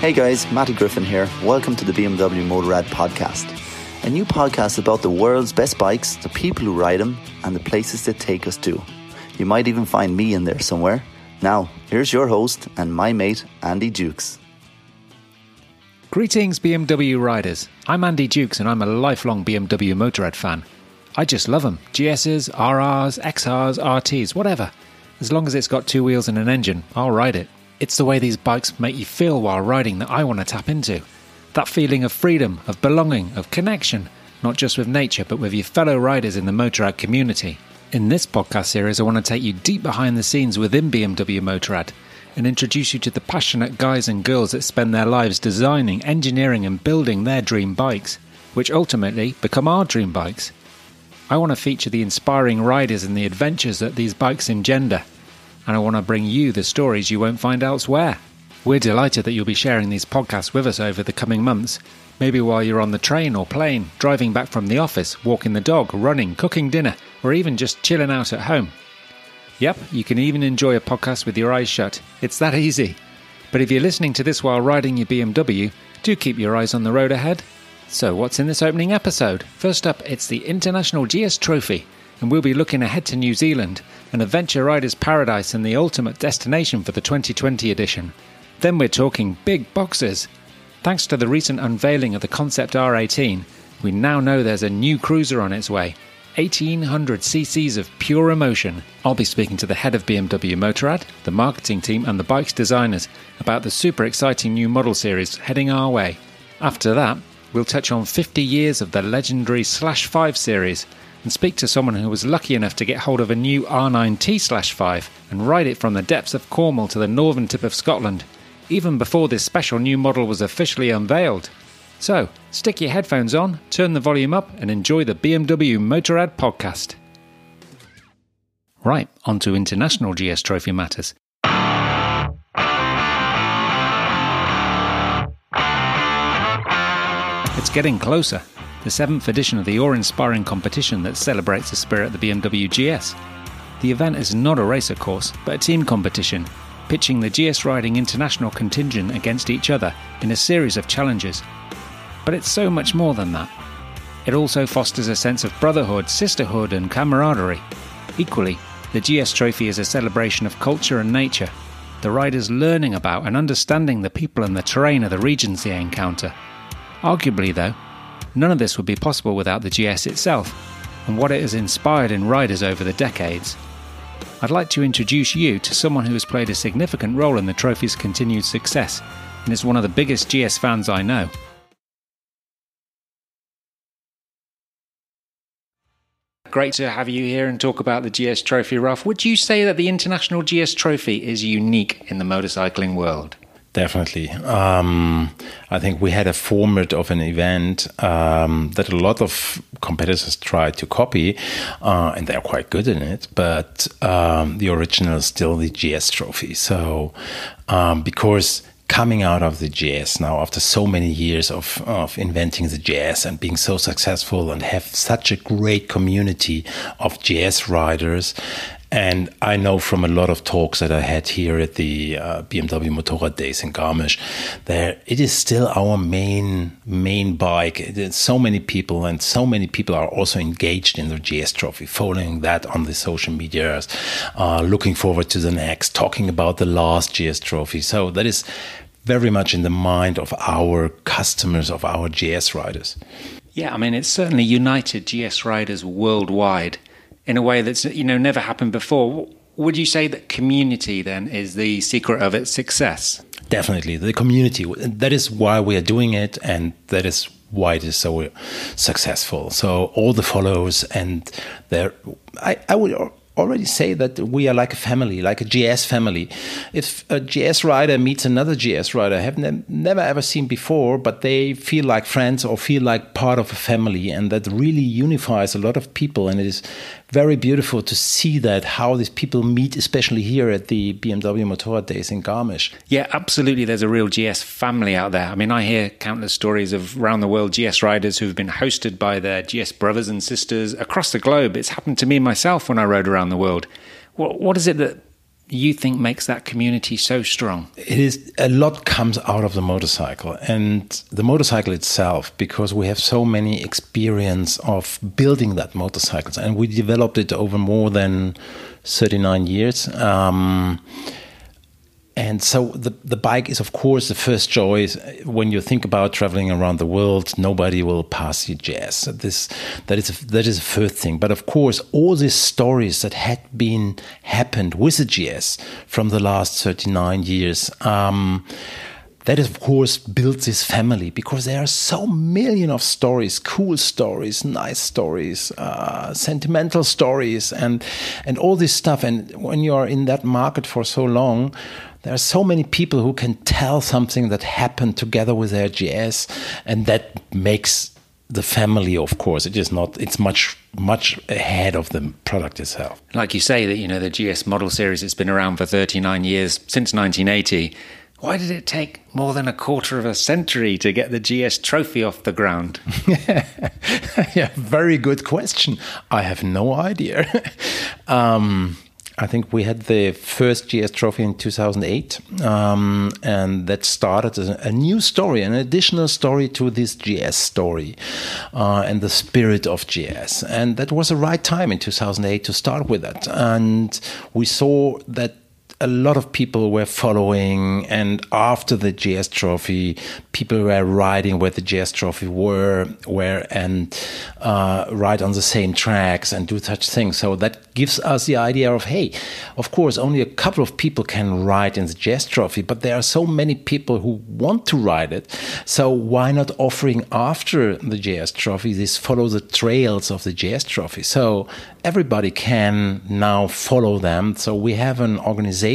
Hey guys, Matty Griffin here. Welcome to the BMW Motorrad podcast, a new podcast about the world's best bikes, the people who ride them, and the places they take us to. You might even find me in there somewhere. Now, here's your host and my mate, Andy Dukes. Greetings, BMW riders. I'm Andy Dukes, and I'm a lifelong BMW Motorrad fan. I just love them GSs, RRs, XRs, RTs, whatever. As long as it's got two wheels and an engine, I'll ride it. It's the way these bikes make you feel while riding that I want to tap into. That feeling of freedom, of belonging, of connection, not just with nature, but with your fellow riders in the Motorrad community. In this podcast series, I want to take you deep behind the scenes within BMW Motorrad and introduce you to the passionate guys and girls that spend their lives designing, engineering, and building their dream bikes, which ultimately become our dream bikes. I want to feature the inspiring riders and the adventures that these bikes engender and I want to bring you the stories you won't find elsewhere. We're delighted that you'll be sharing these podcasts with us over the coming months. Maybe while you're on the train or plane, driving back from the office, walking the dog, running, cooking dinner, or even just chilling out at home. Yep, you can even enjoy a podcast with your eyes shut. It's that easy. But if you're listening to this while riding your BMW, do keep your eyes on the road ahead. So, what's in this opening episode? First up, it's the International GS Trophy, and we'll be looking ahead to New Zealand, an adventure rider's paradise and the ultimate destination for the 2020 edition. Then we're talking big boxers. Thanks to the recent unveiling of the Concept R18, we now know there's a new cruiser on its way. 1800 cc's of pure emotion. I'll be speaking to the head of BMW Motorrad, the marketing team, and the bike's designers about the super exciting new model series heading our way. After that, we'll touch on 50 years of the legendary Slash 5 series and speak to someone who was lucky enough to get hold of a new R9T 5 and ride it from the depths of Cornwall to the northern tip of Scotland, even before this special new model was officially unveiled. So, stick your headphones on, turn the volume up, and enjoy the BMW Motorrad podcast. Right, on to international GS Trophy matters. It's getting closer the seventh edition of the awe inspiring competition that celebrates the spirit of the BMW GS. The event is not a race, of course, but a team competition, pitching the GS Riding International contingent against each other in a series of challenges. But it's so much more than that. It also fosters a sense of brotherhood, sisterhood, and camaraderie. Equally, the GS Trophy is a celebration of culture and nature, the riders learning about and understanding the people and the terrain of the regions they encounter. Arguably, though, None of this would be possible without the GS itself and what it has inspired in riders over the decades. I'd like to introduce you to someone who has played a significant role in the trophy's continued success and is one of the biggest GS fans I know. Great to have you here and talk about the GS Trophy, Ralph. Would you say that the International GS Trophy is unique in the motorcycling world? Definitely. Um, I think we had a format of an event um, that a lot of competitors tried to copy, uh, and they're quite good in it. But um, the original is still the GS trophy. So, um, because coming out of the GS now after so many years of, of inventing the GS and being so successful and have such a great community of GS riders and I know from a lot of talks that I had here at the uh, BMW Motorrad Days in Garmisch, that it is still our main main bike. So many people, and so many people are also engaged in the GS Trophy, following that on the social medias, uh, looking forward to the next, talking about the last GS Trophy. So that is very much in the mind of our customers, of our GS riders. Yeah, I mean, it's certainly united GS riders worldwide in a way that's you know never happened before. Would you say that community then is the secret of its success? Definitely, the community. That is why we are doing it, and that is why it is so successful. So all the followers and there, I, I would already say that we are like a family, like a GS family. If a GS rider meets another GS rider, I have ne never ever seen before, but they feel like friends or feel like part of a family, and that really unifies a lot of people. And it is very beautiful to see that how these people meet, especially here at the BMW Motorrad Days in Garmisch. Yeah, absolutely. There's a real GS family out there. I mean, I hear countless stories of around the world GS riders who've been hosted by their GS brothers and sisters across the globe. It's happened to me myself when I rode around the world. What, what is it that you think makes that community so strong? It is a lot comes out of the motorcycle and the motorcycle itself because we have so many experience of building that motorcycles and we developed it over more than 39 years. Um, and so the the bike is of course the first choice when you think about traveling around the world. Nobody will pass you GS. This that is that is the first thing. But of course, all these stories that had been happened with the GS from the last thirty nine years. Um, that of course builds this family because there are so million of stories cool stories nice stories uh, sentimental stories and and all this stuff and when you are in that market for so long there are so many people who can tell something that happened together with their GS, and that makes the family of course it is not it's much much ahead of the product itself like you say that you know the gs model series It's been around for 39 years since 1980 why did it take more than a quarter of a century to get the GS trophy off the ground? yeah, very good question. I have no idea. um, I think we had the first GS trophy in 2008, um, and that started a, a, new story, an additional story to this GS story uh, and the spirit of GS. And that was the right time in 2008 to start with that. And we saw that a lot of people were following, and after the GS Trophy, people were riding where the GS Trophy were, were and uh, ride on the same tracks and do such things. So that gives us the idea of hey, of course, only a couple of people can ride in the GS Trophy, but there are so many people who want to ride it. So why not offering after the GS Trophy this follow the trails of the GS Trophy? So everybody can now follow them. So we have an organization,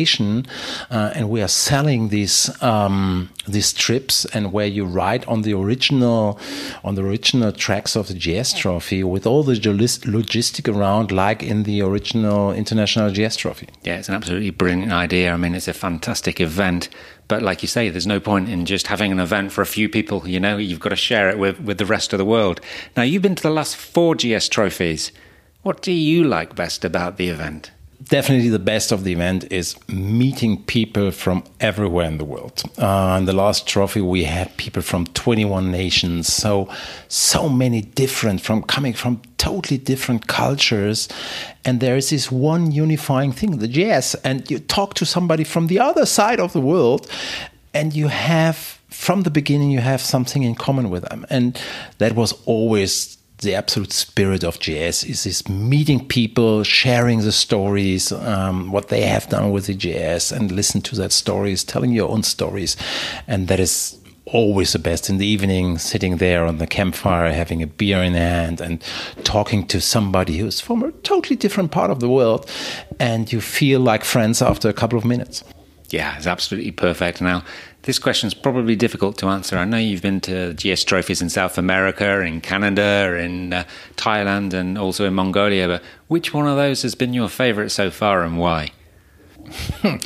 uh, and we are selling these um, these trips, and where you ride on the original on the original tracks of the GS Trophy with all the logistic around, like in the original International GS Trophy. Yeah, it's an absolutely brilliant idea. I mean, it's a fantastic event. But like you say, there's no point in just having an event for a few people. You know, you've got to share it with, with the rest of the world. Now, you've been to the last four GS trophies. What do you like best about the event? Definitely, the best of the event is meeting people from everywhere in the world. Uh, the last trophy, we had people from 21 nations, so so many different from coming from totally different cultures, and there is this one unifying thing: the GS. And you talk to somebody from the other side of the world, and you have from the beginning you have something in common with them, and that was always the absolute spirit of GS is this meeting people, sharing the stories, um, what they have done with the GS, and listen to that stories, telling your own stories, and that is always the best in the evening, sitting there on the campfire, having a beer in hand, and talking to somebody who's from a totally different part of the world, and you feel like friends after a couple of minutes. Yeah, it's absolutely perfect. Now, this question is probably difficult to answer. I know you've been to GS trophies in South America, in Canada, in uh, Thailand, and also in Mongolia, but which one of those has been your favorite so far and why?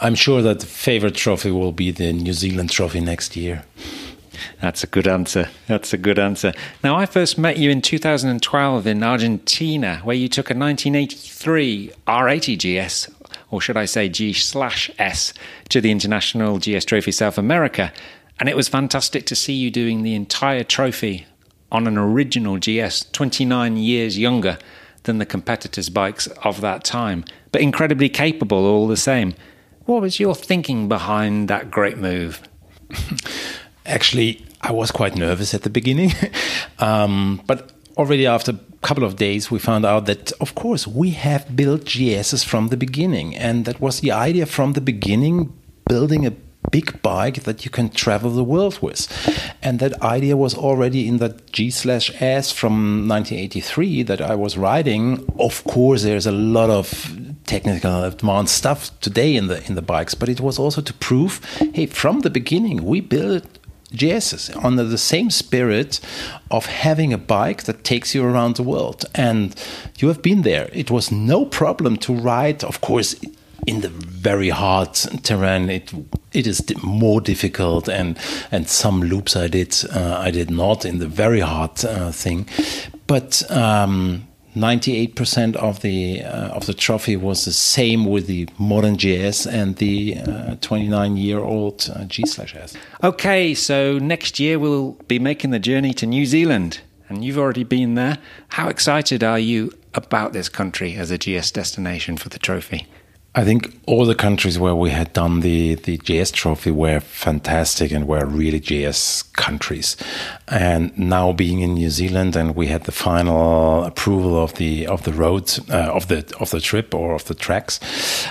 I'm sure that the favorite trophy will be the New Zealand trophy next year. That's a good answer. That's a good answer. Now, I first met you in 2012 in Argentina, where you took a 1983 R80 GS or should I say G slash S, to the International GS Trophy South America. And it was fantastic to see you doing the entire trophy on an original GS, 29 years younger than the competitors' bikes of that time, but incredibly capable all the same. What was your thinking behind that great move? Actually, I was quite nervous at the beginning, um, but already after a couple of days, we found out that, of course, we have built GSs from the beginning. And that was the idea from the beginning building a big bike that you can travel the world with. And that idea was already in that G slash S from 1983 that I was riding. Of course, there's a lot of technical advanced stuff today in the in the bikes, but it was also to prove, hey, from the beginning we built GSs under the same spirit of having a bike that takes you around the world. And you have been there. It was no problem to ride, of course, in the very hard terrain. It it is more difficult, and and some loops I did uh, I did not in the very hard uh, thing, but. Um, 98% of the uh, of the trophy was the same with the modern GS and the 29 year old uh, G slash S. Okay, so next year we'll be making the journey to New Zealand, and you've already been there. How excited are you about this country as a GS destination for the trophy? I think all the countries where we had done the, the GS trophy were fantastic and were really GS countries. And now being in New Zealand and we had the final approval of the of the roads uh, of the of the trip or of the tracks,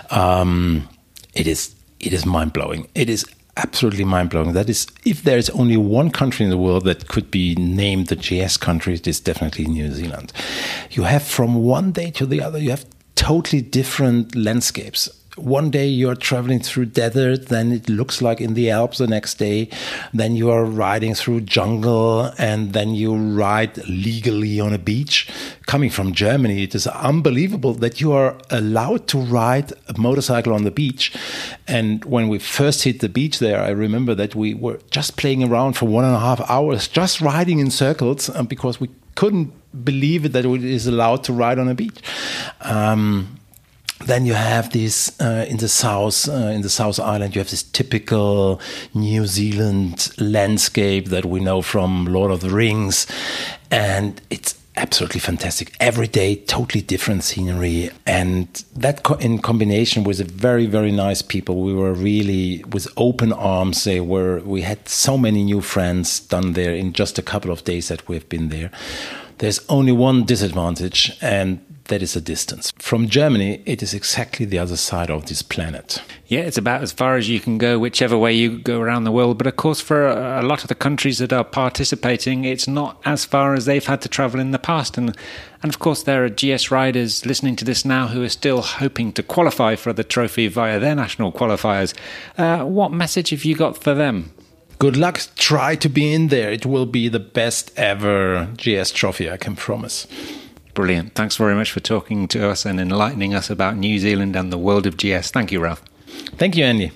um, it is it is mind blowing. It is absolutely mind blowing. That is, if there is only one country in the world that could be named the GS country, it is definitely New Zealand. You have from one day to the other, you have totally different landscapes. One day you're traveling through desert, then it looks like in the Alps the next day. Then you are riding through jungle, and then you ride legally on a beach. Coming from Germany, it is unbelievable that you are allowed to ride a motorcycle on the beach. And when we first hit the beach there, I remember that we were just playing around for one and a half hours, just riding in circles, um, because we couldn't believe it that it is allowed to ride on a beach. Um, then you have this uh, in the south uh, in the south island you have this typical new zealand landscape that we know from lord of the rings and it's absolutely fantastic every day totally different scenery and that co in combination with very very nice people we were really with open arms they were we had so many new friends done there in just a couple of days that we've been there there's only one disadvantage, and that is a distance. From Germany, it is exactly the other side of this planet. Yeah, it's about as far as you can go, whichever way you go around the world. But of course, for a, a lot of the countries that are participating, it's not as far as they've had to travel in the past. And and of course, there are GS riders listening to this now who are still hoping to qualify for the trophy via their national qualifiers. Uh, what message have you got for them? Good luck. Try to be in there. It will be the best ever GS trophy, I can promise. Brilliant. Thanks very much for talking to us and enlightening us about New Zealand and the world of GS. Thank you, Ralph. Thank you, Andy.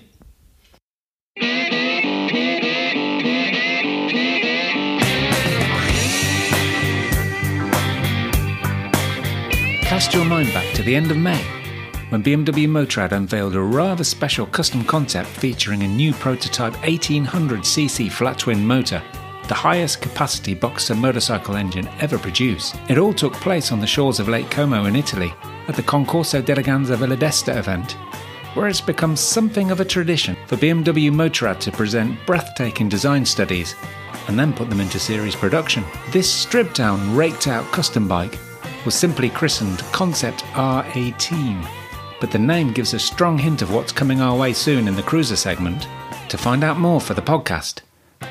Cast your mind back to the end of May when BMW Motorrad unveiled a rather special custom concept featuring a new prototype 1800cc flat twin motor, the highest capacity boxer motorcycle engine ever produced. It all took place on the shores of Lake Como in Italy at the Concorso d'Eleganza Villa d'Este event, where it's become something of a tradition for BMW Motorrad to present breathtaking design studies and then put them into series production. This stripped down, raked out custom bike was simply christened Concept R18 but the name gives a strong hint of what's coming our way soon in the cruiser segment. To find out more for the podcast,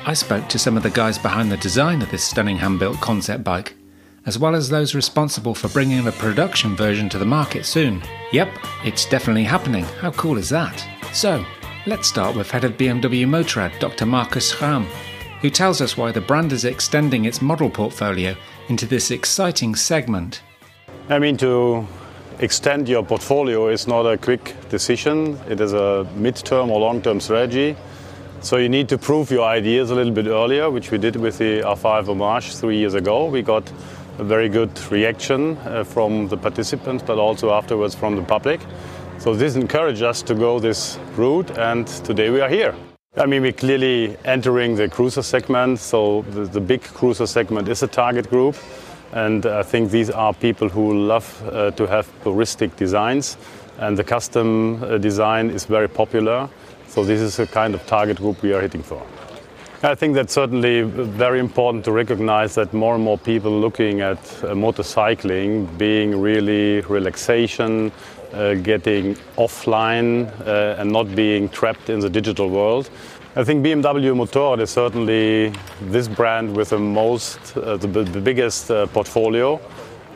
I spoke to some of the guys behind the design of this stunning hand built concept bike, as well as those responsible for bringing a production version to the market soon. Yep, it's definitely happening. How cool is that? So, let's start with head of BMW Motorrad, Dr. Markus Schramm, who tells us why the brand is extending its model portfolio into this exciting segment. I mean, to extend your portfolio is not a quick decision. It is a mid-term or long-term strategy. So you need to prove your ideas a little bit earlier, which we did with the R5 Hommage three years ago. We got a very good reaction uh, from the participants, but also afterwards from the public. So this encouraged us to go this route, and today we are here. I mean, we're clearly entering the cruiser segment, so the, the big cruiser segment is a target group. And I think these are people who love uh, to have puristic designs, and the custom uh, design is very popular. So this is a kind of target group we are hitting for. I think that's certainly very important to recognize that more and more people looking at uh, motorcycling being really relaxation, uh, getting offline uh, and not being trapped in the digital world. I think BMW Motorrad is certainly this brand with the most, uh, the, the, biggest uh, portfolio.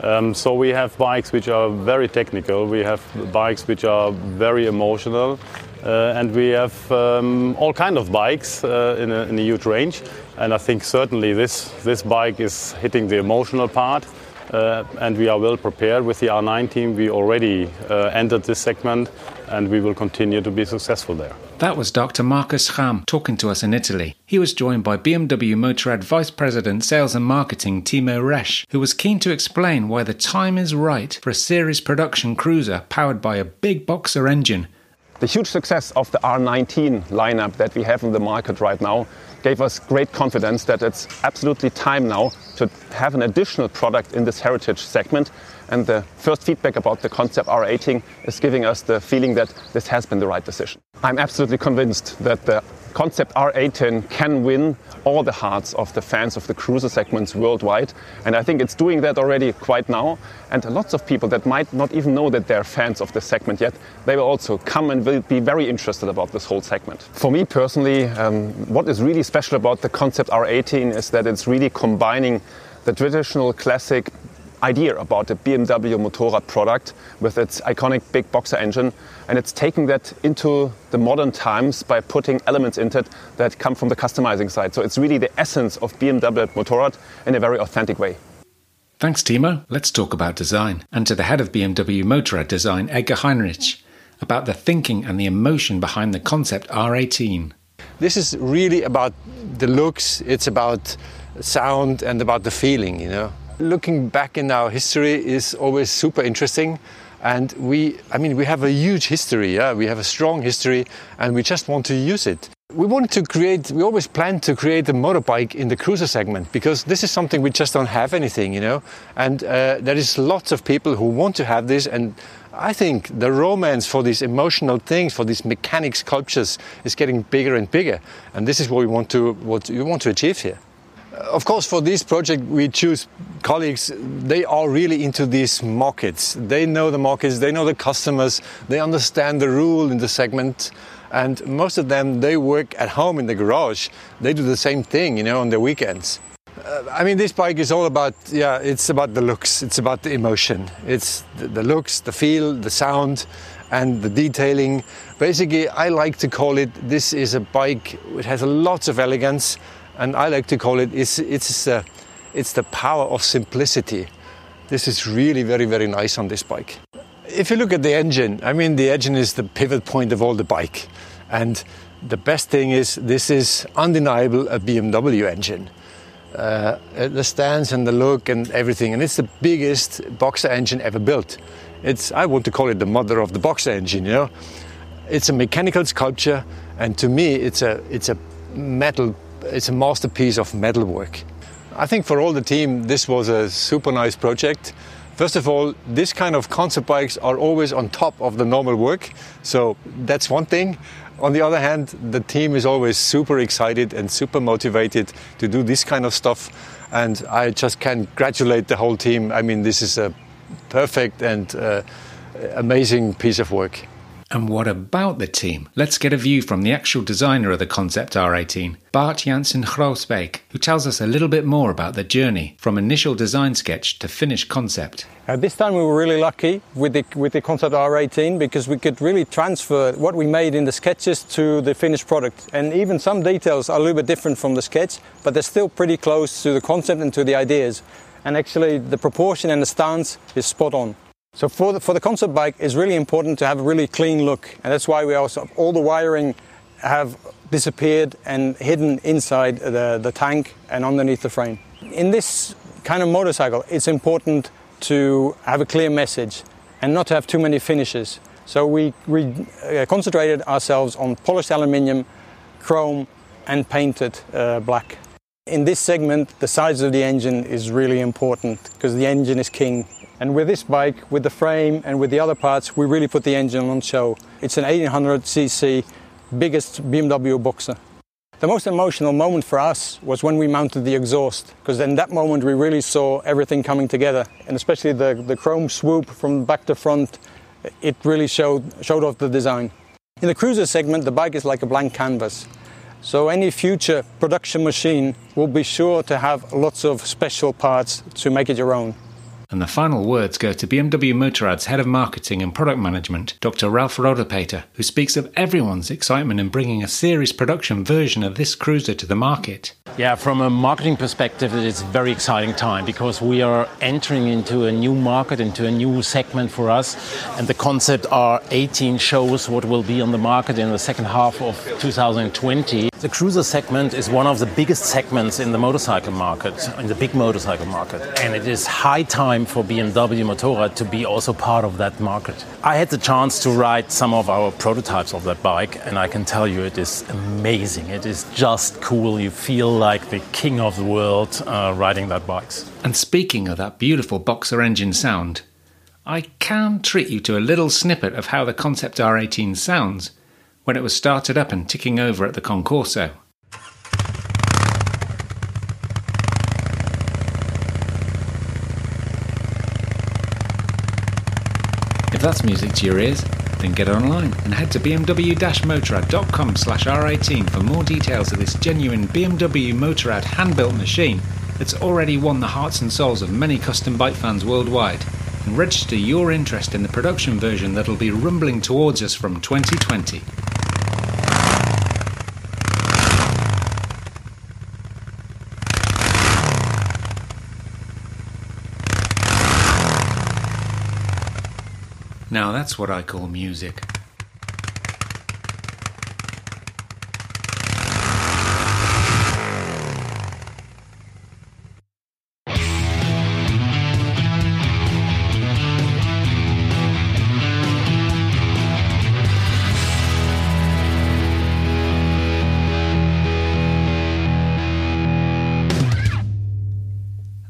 Um, so we have bikes which are very technical, we have bikes which are very emotional, uh, and we have um, all kind of bikes uh, in a, in, a, huge range. And I think certainly this this bike is hitting the emotional part, uh, and we are well prepared with the R9T. We already uh, entered this segment, and we will continue to be successful there. That was Dr. Markus Schramm talking to us in Italy. He was joined by BMW Motorrad Vice President Sales and Marketing Timo Resch, who was keen to explain why the time is right for a series production cruiser powered by a big boxer engine. The huge success of the R9T lineup that we have in the market right now gave us great confidence that it's absolutely time now to have an additional product in this heritage segment. And the first feedback about the concept R18 is giving us the feeling that this has been the right decision. I'm absolutely convinced that the concept R18 can win all the hearts of the fans of the cruiser segments worldwide. And I think it's doing that already quite now. And lots of people that might not even know that they're fans of the segment yet, they will also come and will be very interested about this whole segment. For me personally, um, what is really special about the concept R18 is that it's really combining the traditional classic idea about the BMW Motorrad product with its iconic big boxer engine. And it's taking that into the modern times by putting elements into it that come from the customizing side. So it's really the essence of BMW Motorrad in a very authentic way. Thanks, Timo. Let's talk about design. And to the head of BMW Motorrad Design, Edgar Heinrich, about the thinking and the emotion behind the concept R18. This is really about the looks, it's about sound and about the feeling, you know looking back in our history is always super interesting. And we, I mean, we have a huge history, yeah? we have a strong history, and we just want to use it. We wanted to create, we always planned to create a motorbike in the cruiser segment because this is something we just don't have anything, you know. And uh, there is lots of people who want to have this, and I think the romance for these emotional things, for these mechanic sculptures, is getting bigger and bigger. And this is what we want to, what we want to achieve here. Of course, for this project, we choose colleagues. They are really into these markets. They know the markets, they know the customers, they understand the rule in the segment. And most of them, they work at home in the garage. They do the same thing, you know, on their weekends. Uh, I mean, this bike is all about, yeah, it's about the looks, it's about the emotion. It's the, the looks, the feel, the sound, and the detailing. Basically, I like to call it this is a bike which has lots of elegance and I like to call it it's it's uh, it's the power of simplicity. This is really very very nice on this bike. If you look at the engine, I mean the engine is the pivot point of all the bike, and the best thing is this is undeniable a BMW engine. Uh, the stance and the look and everything, and it's the biggest boxer engine ever built. It's I want to call it the mother of the boxer engine. You know, it's a mechanical sculpture, and to me, it's a it's a metal it's a masterpiece of metalwork. I think for all the team, this was a super nice project. First of all, this kind of concept bikes are always on top of the normal work, so that's one thing. On the other hand, the team is always super excited and super motivated to do this kind of stuff, and I just congratulate the whole team. I mean, this is a perfect and uh, amazing piece of work. And what about the team? Let's get a view from the actual designer of the Concept R18, Bart Janssen Groesbeek, who tells us a little bit more about the journey from initial design sketch to finished concept. Uh, this time we were really lucky with the, with the Concept R18 because we could really transfer what we made in the sketches to the finished product. And even some details are a little bit different from the sketch, but they're still pretty close to the concept and to the ideas. And actually, the proportion and the stance is spot on. So for the, for the concept bike, it's really important to have a really clean look, and that's why we also all the wiring have disappeared and hidden inside the, the tank and underneath the frame. In this kind of motorcycle, it's important to have a clear message and not to have too many finishes. So we, we uh, concentrated ourselves on polished aluminium, chrome, and painted uh, black. In this segment, the size of the engine is really important because the engine is king and with this bike, with the frame and with the other parts, we really put the engine on show. It's an 1800cc biggest BMW Boxer. The most emotional moment for us was when we mounted the exhaust, because in that moment we really saw everything coming together, and especially the, the chrome swoop from back to front, it really showed, showed off the design. In the cruiser segment, the bike is like a blank canvas. So any future production machine will be sure to have lots of special parts to make it your own. And the final words go to BMW Motorrad's head of marketing and product management, Dr. Ralf Rodepeter, who speaks of everyone's excitement in bringing a series production version of this cruiser to the market. Yeah, from a marketing perspective, it is a very exciting time because we are entering into a new market, into a new segment for us. And the concept R18 shows what will be on the market in the second half of 2020. The cruiser segment is one of the biggest segments in the motorcycle market, in the big motorcycle market. And it is high time for BMW Motorrad to be also part of that market. I had the chance to ride some of our prototypes of that bike, and I can tell you it is amazing. It is just cool. You feel like the king of the world uh, riding that bike. And speaking of that beautiful boxer engine sound, I can treat you to a little snippet of how the Concept R18 sounds when it was started up and ticking over at the Concorso. If that's music to your ears, then get online and head to bmw-motorrad.com slash r18 for more details of this genuine BMW Motorrad hand-built machine that's already won the hearts and souls of many custom bike fans worldwide and register your interest in the production version that'll be rumbling towards us from 2020. Now that's what I call music.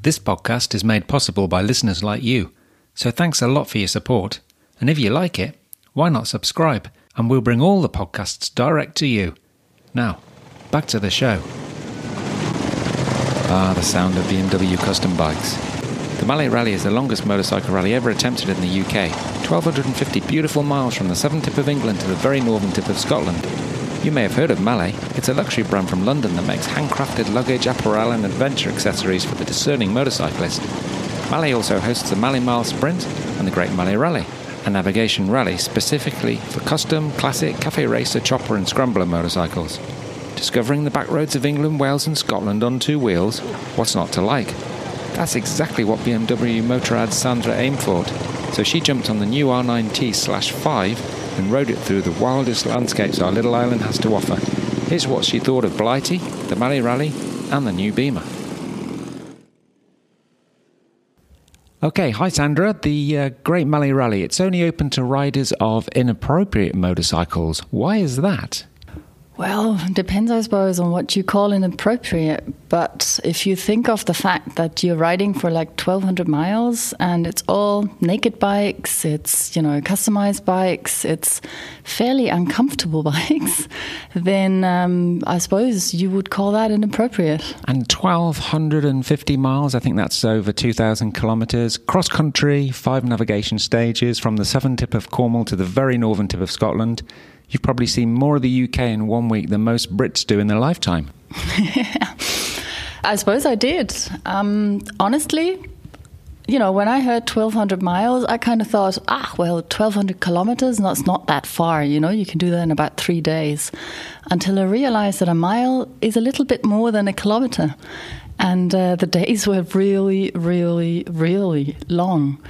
This podcast is made possible by listeners like you, so thanks a lot for your support. And if you like it, why not subscribe? And we'll bring all the podcasts direct to you. Now, back to the show. Ah, the sound of BMW custom bikes. The Malle Rally is the longest motorcycle rally ever attempted in the UK. 1,250 beautiful miles from the southern tip of England to the very northern tip of Scotland. You may have heard of Malle. It's a luxury brand from London that makes handcrafted luggage, apparel, and adventure accessories for the discerning motorcyclist. Malle also hosts the Malle Mile Sprint and the Great Malle Rally, a navigation rally specifically for custom, classic, cafe racer, chopper, and scrambler motorcycles. Discovering the back roads of England, Wales, and Scotland on two wheels, what's not to like? That's exactly what BMW Motorrad's Sandra aimed for. So she jumped on the new R9T slash 5 and rode it through the wildest landscapes our little island has to offer. Here's what she thought of Blighty, the Malle Rally, and the new Beamer. Okay, hi Sandra. The uh, Great Malle Rally, it's only open to riders of inappropriate motorcycles. Why is that? Well, depends, I suppose, on what you call inappropriate. But if you think of the fact that you're riding for like 1,200 miles and it's all naked bikes, it's, you know, customized bikes, it's fairly uncomfortable bikes, then um, I suppose you would call that inappropriate. And 1,250 miles, I think that's over 2,000 kilometres, cross country, five navigation stages from the southern tip of Cornwall to the very northern tip of Scotland. You've probably seen more of the UK in one week than most Brits do in their lifetime. I suppose I did. Um, honestly, you know, when I heard 1,200 miles, I kind of thought, ah, well, 1,200 kilometers, that's not that far. You know, you can do that in about three days. Until I realized that a mile is a little bit more than a kilometer. And uh, the days were really, really, really long.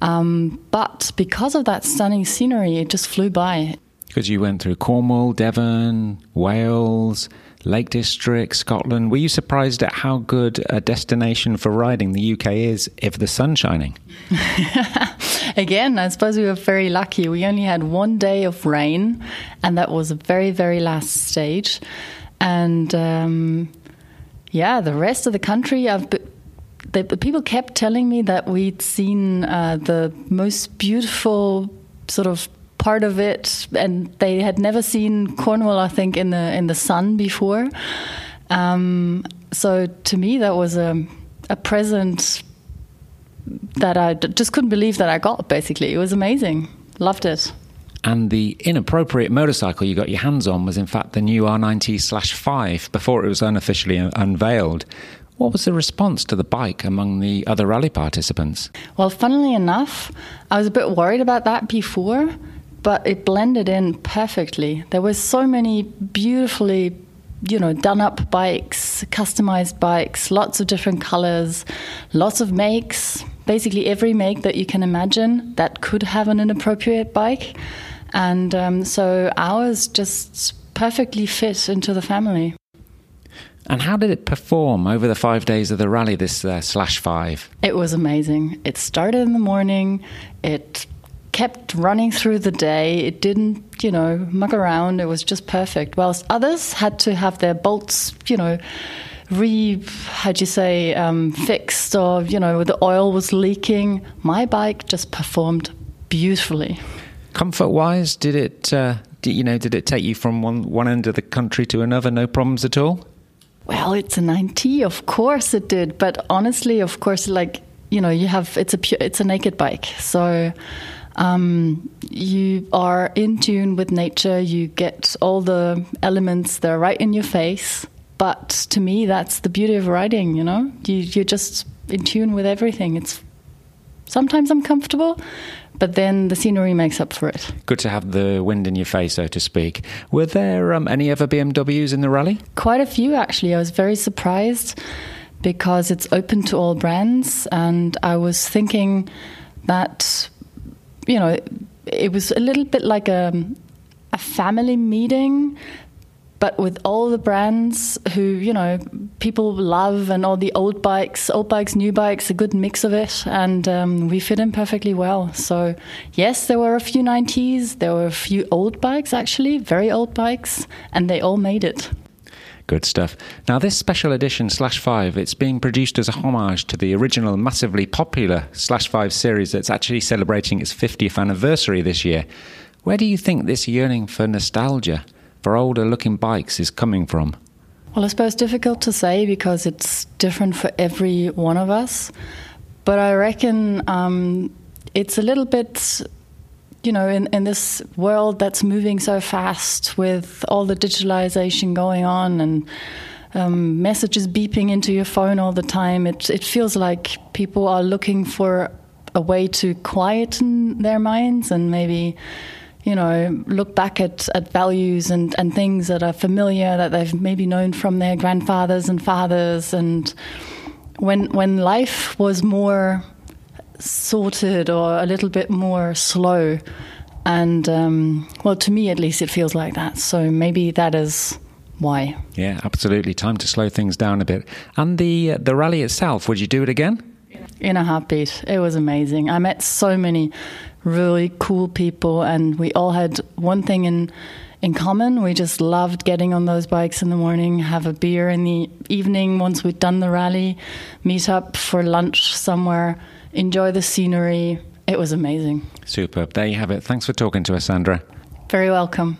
Um, but because of that stunning scenery, it just flew by. Because you went through Cornwall, Devon, Wales, Lake District, Scotland. Were you surprised at how good a destination for riding the UK is if the sun's shining? Again, I suppose we were very lucky. We only had one day of rain, and that was the very, very last stage. And um, yeah, the rest of the country, I've. The, people kept telling me that we'd seen uh, the most beautiful sort of part of it, and they had never seen Cornwall, I think, in the in the sun before. Um, so to me, that was a a present that I just couldn't believe that I got. Basically, it was amazing. Loved it. And the inappropriate motorcycle you got your hands on was, in fact, the new R9T slash 5 before it was unofficially unveiled. What was the response to the bike among the other rally participants? Well, funnily enough, I was a bit worried about that before but it blended in perfectly. There were so many beautifully you know, done up bikes, customized bikes, lots of different colors, lots of makes, basically every make that you can imagine that could have an inappropriate bike. And um, so ours just perfectly fit into the family. And how did it perform over the five days of the rally, this uh, slash five? It was amazing. It started in the morning, it kept running through the day. It didn't, you know, muck around. It was just perfect. Whilst others had to have their bolts, you know, re, how'd you say, um, fixed or, you know, the oil was leaking. My bike just performed beautifully. Comfort wise, did it, uh, did, you know, did it take you from one, one end of the country to another, no problems at all? Well, it's a 90, of course it did. But honestly, of course, like, you know, you have, it's a, pure, it's a naked bike. So, um, you are in tune with nature, you get all the elements that are right in your face. But to me, that's the beauty of riding, you know? You, you're just in tune with everything. It's sometimes uncomfortable, but then the scenery makes up for it. Good to have the wind in your face, so to speak. Were there um, any other BMWs in the rally? Quite a few, actually. I was very surprised because it's open to all brands, and I was thinking that you know, it was a little bit like a, a family meeting, but with all the brands who, you know, people love and all the old bikes, old bikes, new bikes, a good mix of it. And um, we fit in perfectly well. So, yes, there were a few 90s, there were a few old bikes actually, very old bikes, and they all made it. Good stuff. Now, this special edition Slash 5, it's being produced as a homage to the original massively popular Slash 5 series that's actually celebrating its 50th anniversary this year. Where do you think this yearning for nostalgia for older looking bikes is coming from? Well, I suppose difficult to say because it's different for every one of us. But I reckon um, it's a little bit you know, in, in this world that's moving so fast with all the digitalization going on and um, messages beeping into your phone all the time, it, it feels like people are looking for a way to quieten their minds and maybe, you know, look back at, at values and, and things that are familiar that they've maybe known from their grandfathers and fathers. And when, when life was more sorted or a little bit more slow. And um, well, to me at least, it feels like that. So maybe that is why. Yeah, absolutely. Time to slow things down a bit. And the uh, the rally itself, would you do it again? In a heartbeat. It was amazing. I met so many really cool people, and we all had one thing in in common. We just loved getting on those bikes in the morning, have a beer in the evening once we'd done the rally, meet up for lunch somewhere enjoy the scenery. It was amazing. Superb. There you have it. Thanks for talking to us, Sandra. Very welcome.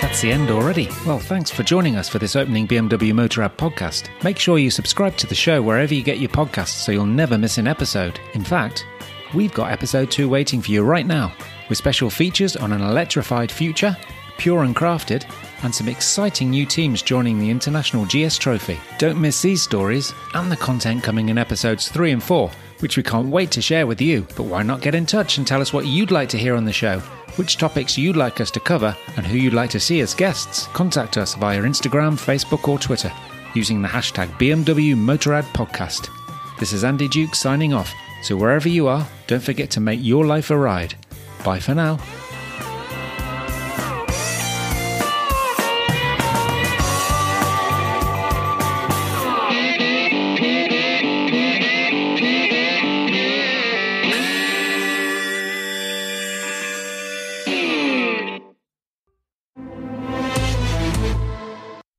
That's the end already. Well, thanks for joining us for this opening BMW Motorrad podcast. Make sure you subscribe to the show wherever you get your podcasts so you'll never miss an episode. In fact, we've got episode 2 waiting for you right now with special features on an electrified future, pure and crafted, and some exciting new teams joining the International GS Trophy. Don't miss these stories and the content coming in episodes 3 and 4, which we can't wait to share with you. But why not get in touch and tell us what you'd like to hear on the show, which topics you'd like us to cover, and who you'd like to see as guests? Contact us via Instagram, Facebook, or Twitter using the hashtag BMW Motorrad Podcast. This is Andy Duke signing off. So wherever you are, don't forget to make your life a ride. Bye for now.